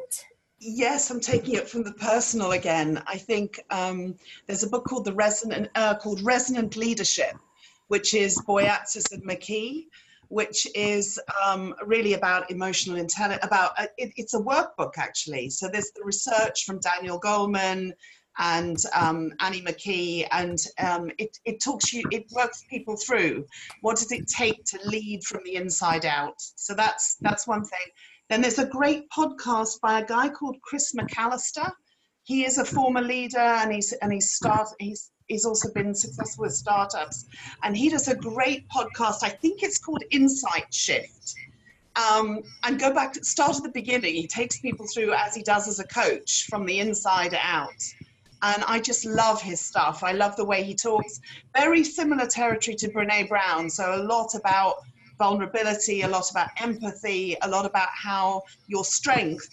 Yes, I'm taking it from the personal again. I think um, there's a book called the Resonant uh, called Resonant Leadership, which is Boyatzis and McKee, which is um, really about emotional intelligence. About uh, it, it's a workbook actually. So there's the research from Daniel Goleman and um, Annie McKee, and um, it, it talks you, it works people through. What does it take to lead from the inside out? So that's that's one thing. Then there's a great podcast by a guy called Chris McAllister. He is a former leader, and he's and he's start he's he's also been successful with startups, and he does a great podcast. I think it's called Insight Shift. Um, and go back to start at the beginning. He takes people through as he does as a coach from the inside out and I just love his stuff. I love the way he talks. Very similar territory to Brene Brown. So a lot about vulnerability, a lot about empathy, a lot about how your strength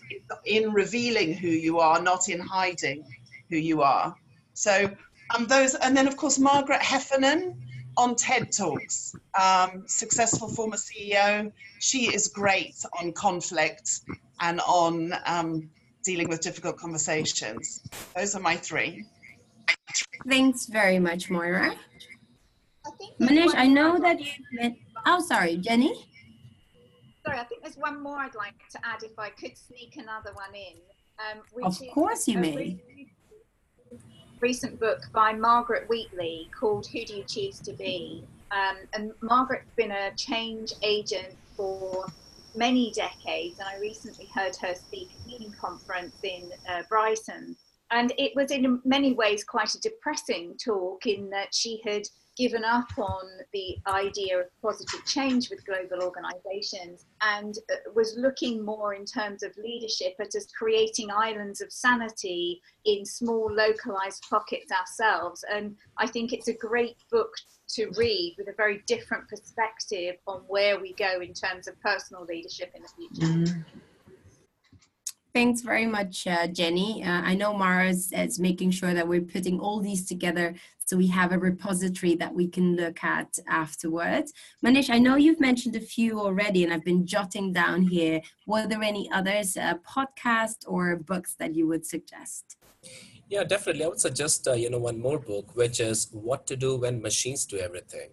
in revealing who you are, not in hiding who you are. So um, those, and then of course Margaret Heffernan on TED Talks, um, successful former CEO. She is great on conflict and on um, dealing with difficult conversations. Those are my three. Thanks very much, Moira. Manish, I know that you met, oh, sorry, Jenny? Sorry, I think there's one more I'd like to add if I could sneak another one in. Um, of course you may. Recent book by Margaret Wheatley called Who Do You Choose to Be? Um, and Margaret's been a change agent for many decades, and I recently heard her speak at a meeting conference in uh, Brighton. And it was in many ways quite a depressing talk in that she had given up on the idea of positive change with global organizations and uh, was looking more in terms of leadership at us creating islands of sanity in small localized pockets ourselves. And I think it's a great book to read with a very different perspective on where we go in terms of personal leadership in the future. Mm. Thanks very much, uh, Jenny. Uh, I know Mara is, is, making sure that we're putting all these together so we have a repository that we can look at afterwards. Manish, I know you've mentioned a few already and I've been jotting down here. Were there any others, uh, podcast or books that you would suggest? Yeah, definitely. I would suggest uh, you know one more book, which is "What to Do When Machines Do Everything,"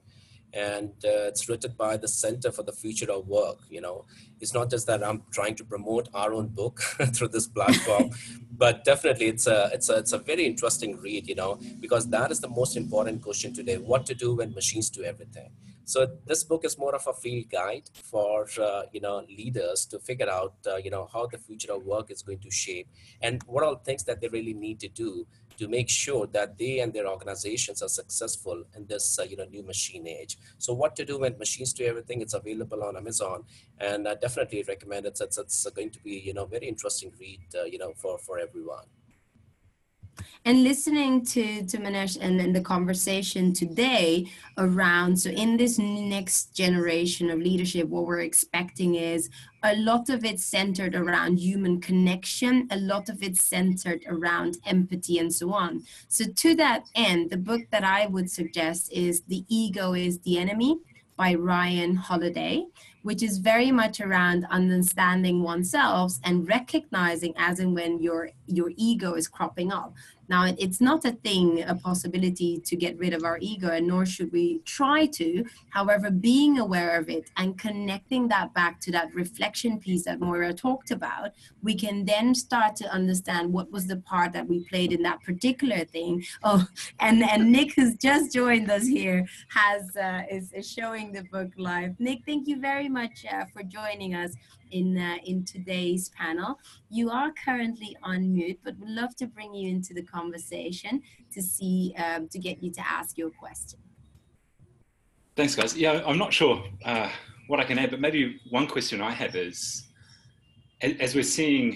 and uh, it's written by the Center for the Future of Work. You know, it's not just that I'm trying to promote our own book through this platform, but definitely it's a it's a it's a very interesting read. You know, because that is the most important question today: what to do when machines do everything. So this book is more of a field guide for uh, you know leaders to figure out uh, you know how the future of work is going to shape and what all things that they really need to do to make sure that they and their organizations are successful in this uh, you know new machine age. So what to do when machines do everything? It's available on Amazon, and I definitely recommend it. It's, it's going to be you know very interesting read uh, you know for for everyone. And listening to, to Manish and, and the conversation today around, so in this next generation of leadership, what we're expecting is a lot of it centered around human connection, a lot of it centered around empathy and so on. So to that end, the book that I would suggest is The Ego is the Enemy by Ryan Holiday, which is very much around understanding oneself and recognizing as and when your your ego is cropping up now, it's not a thing, a possibility to get rid of our ego, and nor should we try to. However, being aware of it and connecting that back to that reflection piece that Moira talked about, we can then start to understand what was the part that we played in that particular thing. Oh, and, and Nick, who's just joined us here, has uh, is, is showing the book live. Nick, thank you very much uh, for joining us in uh, in today's panel. You are currently on mute, but we'd love to bring you into the conversation to see um, to get you to ask your question. Thanks, guys. Yeah, I'm not sure uh, what I can add, but maybe one question I have is, as we're seeing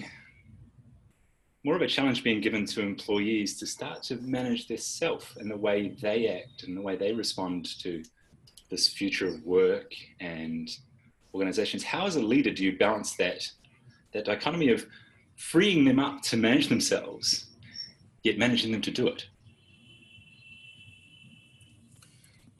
more of a challenge being given to employees to start to manage their self and the way they act and the way they respond to this future of work and organizations. How, as a leader, do you balance that that dichotomy of freeing them up to manage themselves, yet managing them to do it?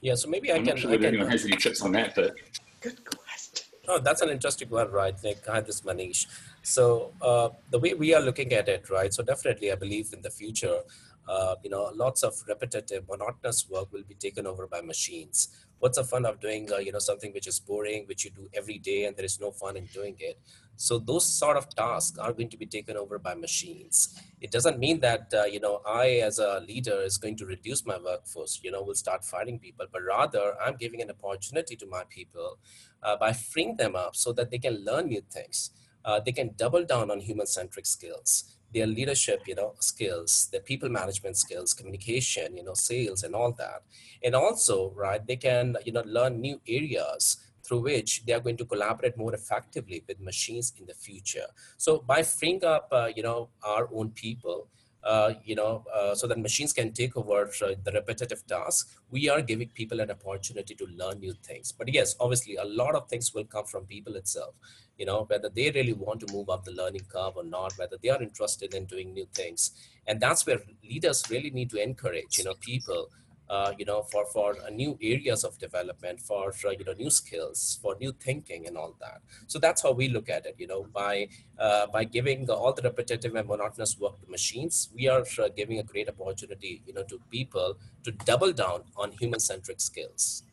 Yeah, so maybe I I'm can. not sure I can anyone has any tips on that, but Good question. Oh, that's an interesting one, right, Nick? Hi, this is Manish. So uh, the way we are looking at it, right? So definitely, I believe in the future, uh, you know, lots of repetitive, monotonous work will be taken over by machines. What's the fun of doing, uh, you know, something which is boring, which you do every day, and there is no fun in doing it? So those sort of tasks are going to be taken over by machines. It doesn't mean that uh, you know I, as a leader, is going to reduce my workforce. You know, will start firing people, but rather I'm giving an opportunity to my people uh, by freeing them up so that they can learn new things. Uh, they can double down on human-centric skills their leadership you know skills their people management skills communication you know sales and all that. And also right they can you know learn new areas through which they are going to collaborate more effectively with machines in the future. So by freeing up uh, you know our own people uh, you know, uh, so that machines can take over uh, the repetitive tasks. We are giving people an opportunity to learn new things. But yes, obviously, a lot of things will come from people itself. You know, whether they really want to move up the learning curve or not, whether they are interested in doing new things, and that's where leaders really need to encourage. You know, people uh, you know, for for uh, new areas of development, for you know new skills, for new thinking, and all that. So that's how we look at it. You know, by uh, by giving all the repetitive and monotonous work to machines, we are uh, giving a great opportunity, you know, to people to double down on human-centric skills.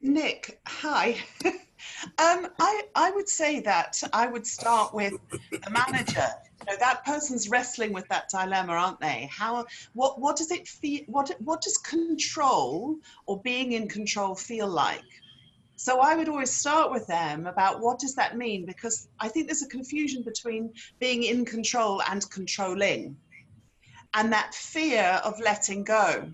Nick, hi. um, I, I would say that I would start with a manager. You know, that person's wrestling with that dilemma, aren't they? How, what, what does it feel? What, what does control or being in control feel like? So I would always start with them about what does that mean? Because I think there's a confusion between being in control and controlling, and that fear of letting go.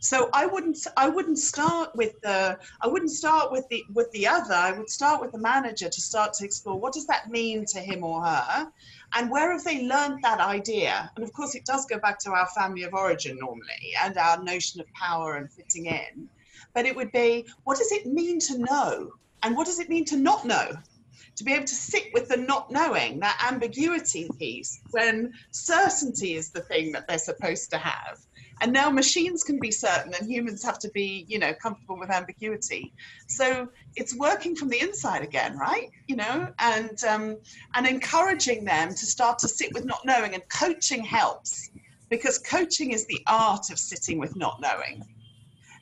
So I wouldn't I wouldn't start with the I wouldn't start with the with the other. I would start with the manager to start to explore what does that mean to him or her, and where have they learned that idea? And of course, it does go back to our family of origin normally and our notion of power and fitting in. But it would be what does it mean to know, and what does it mean to not know? To be able to sit with the not knowing, that ambiguity piece, when certainty is the thing that they're supposed to have and now machines can be certain and humans have to be you know comfortable with ambiguity. So it's working from the inside again right? You know and um, and encouraging them to start to sit with not knowing and coaching helps because coaching is the art of sitting with not knowing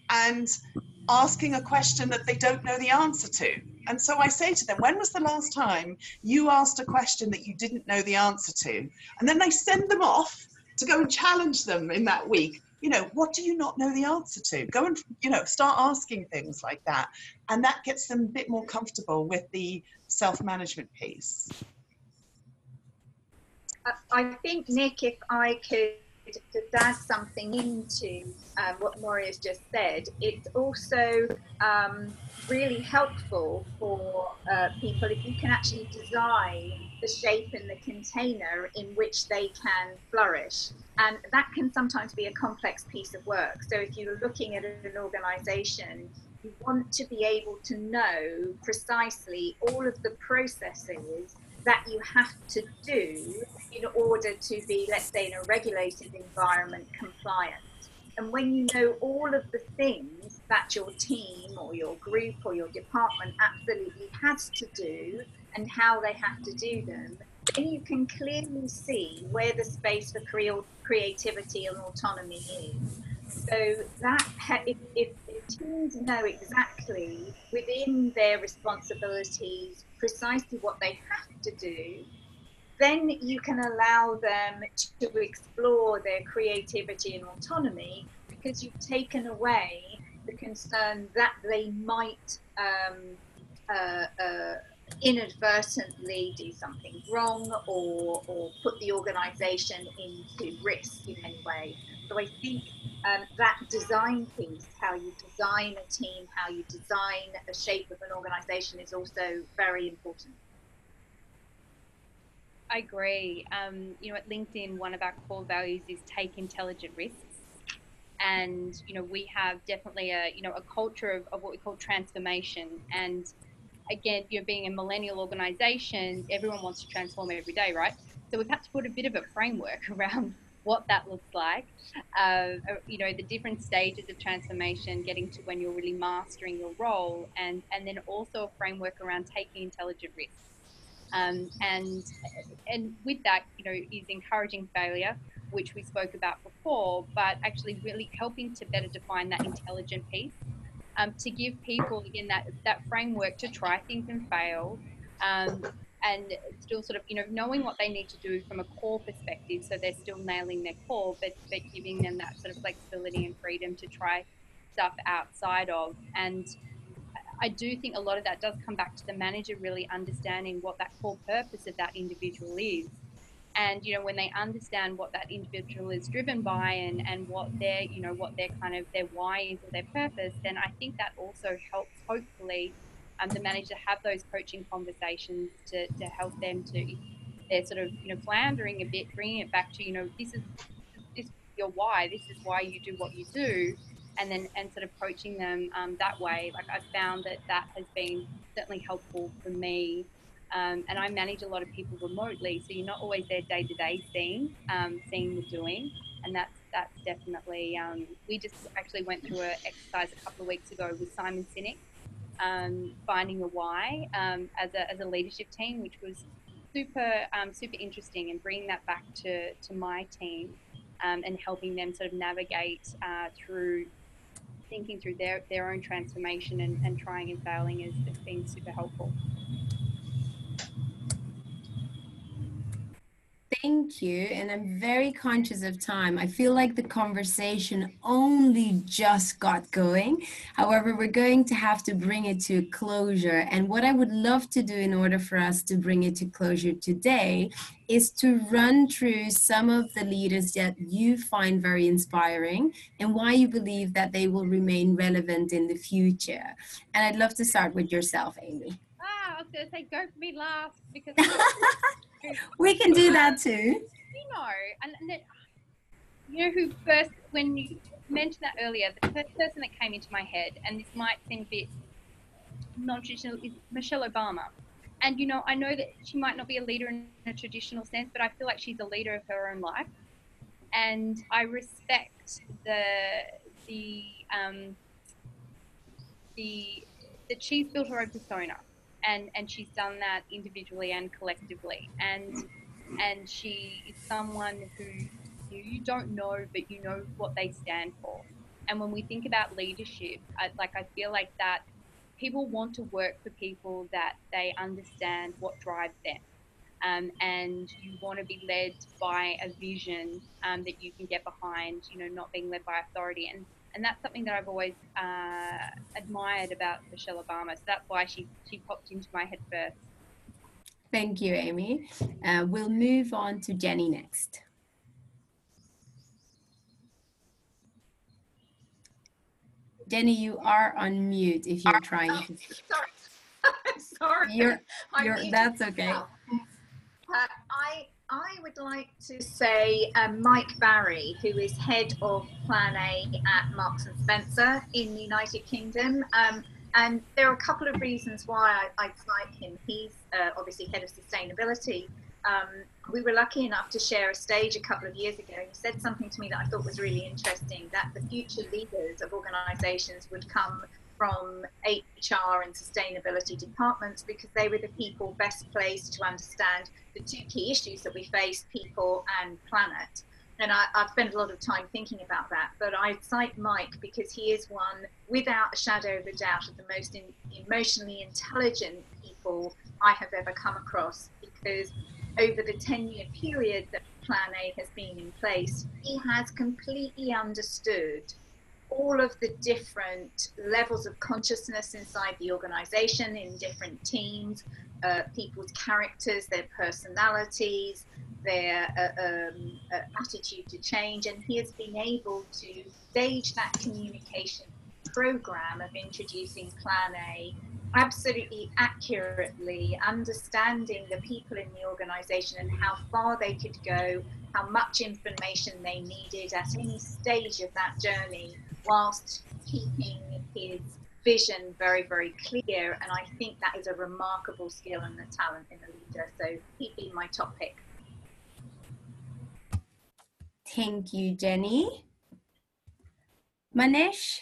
and asking a question that they don't know the answer to. And so I say to them, when was the last time you asked a question that you didn't know the answer to? And then I send them off to go and challenge them in that week you know, what do you not know the answer to? Go and, you know, start asking things like that. And that gets them a bit more comfortable with the self management piece. I think, Nick, if I could just add something into um, what Moira's just said, it's also um, really helpful for uh, people if you can actually design the shape and the container in which they can flourish. And that can sometimes be a complex piece of work. So if you're looking at an organization, you want to be able to know precisely all of the processes that you have to do in order to be, let's say, in a regulated environment compliant. And when you know all of the things that your team or your group or your department absolutely has to do and how they have to do them, then you can clearly see where the space for creativity and autonomy is. So that if, if, if teams know exactly within their responsibilities precisely what they have to do, then you can allow them to explore their creativity and autonomy because you've taken away the concern that they might um, uh, uh, inadvertently do something wrong or, or put the organization into risk in any way. So I think um, that design piece, how you design a team, how you design a shape of an organization is also very important. I agree. Um, you know, at LinkedIn, one of our core values is take intelligent risks. and you know we have definitely a you know a culture of, of what we call transformation and again you know being a millennial organization everyone wants to transform every day right so we've had to put a bit of a framework around what that looks like uh, you know the different stages of transformation getting to when you're really mastering your role and and then also a framework around taking intelligent risks um, and and with that you know is encouraging failure which we spoke about before, but actually really helping to better define that intelligent piece. Um, to give people again that that framework to try things and fail, um, and still sort of you know knowing what they need to do from a core perspective, so they're still nailing their core, but but giving them that sort of flexibility and freedom to try stuff outside of. And I do think a lot of that does come back to the manager really understanding what that core purpose of that individual is and you know when they understand what that individual is driven by and and what their you know what their kind of their why is or their purpose then i think that also helps hopefully um, the manager have those coaching conversations to, to help them to they're sort of you know floundering a bit bringing it back to you know this is this is your why this is why you do what you do and then and sort of coaching them um, that way. Like i've found that that has been certainly helpful for me um, and I manage a lot of people remotely, so you're not always there day to day seeing, um, seeing the doing, and that's that's definitely. Um, we just actually went through an exercise a couple of weeks ago with Simon Sinek, um, finding a why um, as a as a leadership team, which was super um, super interesting, and bringing that back to to my team, and helping them sort of navigate uh, through thinking through their, their own transformation and, and trying and failing has, has been super helpful. Thank you. And I'm very conscious of time. I feel like the conversation only just got going. However, we're going to have to bring it to a closure. And what I would love to do in order for us to bring it to closure today is to run through some of the leaders that you find very inspiring and why you believe that they will remain relevant in the future. And I'd love to start with yourself, Amy. Ah, I was going to say go for me last because. we can do that too. You know, and, and you know who first when you mentioned that earlier, the first person that came into my head, and this might seem a bit non-traditional, is Michelle Obama. And you know, I know that she might not be a leader in a traditional sense, but I feel like she's a leader of her own life, and I respect the the um, the that she's built her own persona and and she's done that individually and collectively. And and she is someone who you don't know but you know what they stand for. And when we think about leadership I, like i feel like that people want to work for people that they understand what drives them. Um, and you want to be led by a vision um, that you can get behind you know not being led by authority. And and that's something that I've always uh, admired about Michelle Obama. So that's why she she popped into my head first. Thank you, Amy. Uh, we'll move on to Jenny next. Jenny, you are on mute if you're trying to. Sorry, sorry. You're, you're, that's okay. Uh, I I would like to say um, Mike Barry, who is head of Plan A at Marks and Spencer in the United Kingdom. Um, and there are a couple of reasons why I, I like him. He's uh, obviously head of sustainability. Um, we were lucky enough to share a stage a couple of years ago. He said something to me that I thought was really interesting that the future leaders of organizations would come from HR and sustainability departments because they were the people best placed to understand the two key issues that we face people and planet. And I, have spent a lot of time thinking about that. But I cite Mike because he is one, without a shadow of a doubt, of the most in, emotionally intelligent people I have ever come across. Because over the 10 year period that Plan A has been in place, he has completely understood all of the different levels of consciousness inside the organization in different teams, uh, people's characters, their personalities, their uh, um, uh, attitude to change, and he has been able to stage that communication program of introducing Plan A absolutely accurately understanding the people in the organization and how far they could go, how much information they needed at any stage of that journey, whilst keeping his vision very, very clear. And I think that is a remarkable skill and a talent in a leader. So he'd be my top pick. Thank you, Jenny. Manish?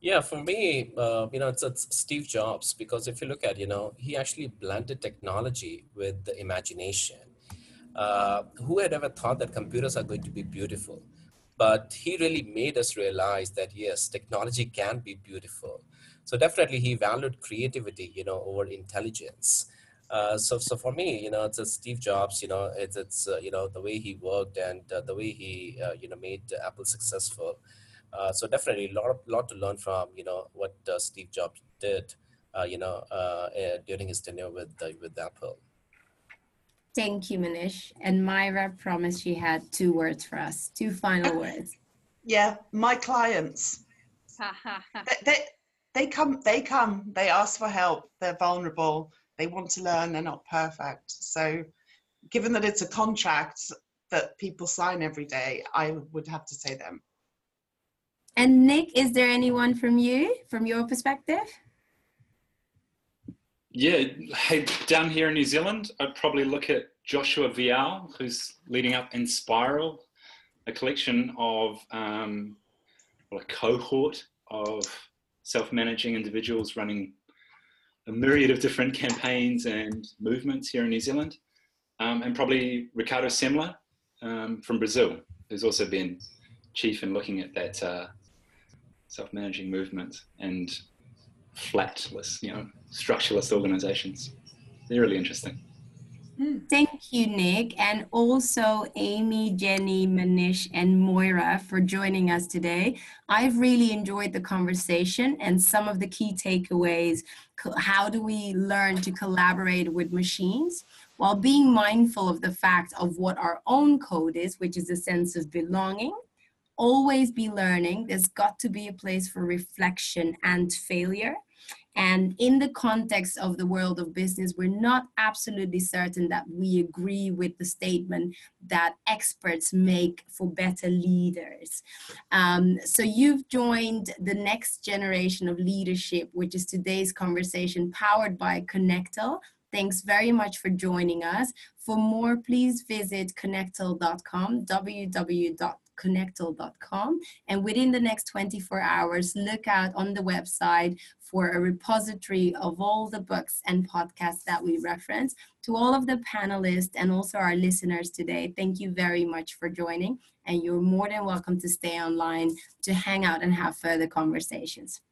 Yeah, for me, uh, you know, it's, it's Steve Jobs because if you look at, you know, he actually blended technology with the imagination. Uh, who had ever thought that computers are going to be beautiful? But he really made us realize that yes, technology can be beautiful. So definitely, he valued creativity, you know, over intelligence. Uh, so, so for me, you know, it's a Steve Jobs. You know, it's it's uh, you know the way he worked and uh, the way he uh, you know made Apple successful. Uh, so definitely a lot, lot to learn from, you know, what uh, Steve Jobs did, you know, during his tenure with, with Apple. Thank you, Manish. And Moira promised she had two words for us, two final words. Yeah, my clients. they, they, they come, they come, they ask for help, they're vulnerable, they want to learn, they're not perfect. So given that it's a contract that people sign every day, I would have to say them. And Nick, is there anyone from you, from your perspective? Yeah, hey, down here in New Zealand, I'd probably look at Joshua Vial, who's leading up Enspiral, a collection of, um, well, a cohort of self-managing individuals running a myriad of different campaigns and movements here in New Zealand. Um, and probably Ricardo Semler um, from Brazil, who's also been chief in looking at that uh, self-managing movement and flatless, you know, structureless organizations. They're really interesting. Hmm. Thank you, Nick, and also Amy, Jenny, Manish, and Moira for joining us today. I've really enjoyed the conversation and some of the key takeaways. How do we learn to collaborate with machines while being mindful of the fact of what our own code is, which is a sense of belonging always be learning. There's got to be a place for reflection and failure. And in the context of the world of business, we're not absolutely certain that we agree with the statement that experts make for better leaders. Um, so you've joined the next generation of leadership, which is today's conversation powered by Connectel. Thanks very much for joining us. For more, please visit connectel.com, www connectel.com. And within the next 24 hours, look out on the website for a repository of all the books and podcasts that we reference. To all of the panelists and also our listeners today, thank you very much for joining. And you're more than welcome to stay online to hang out and have further conversations.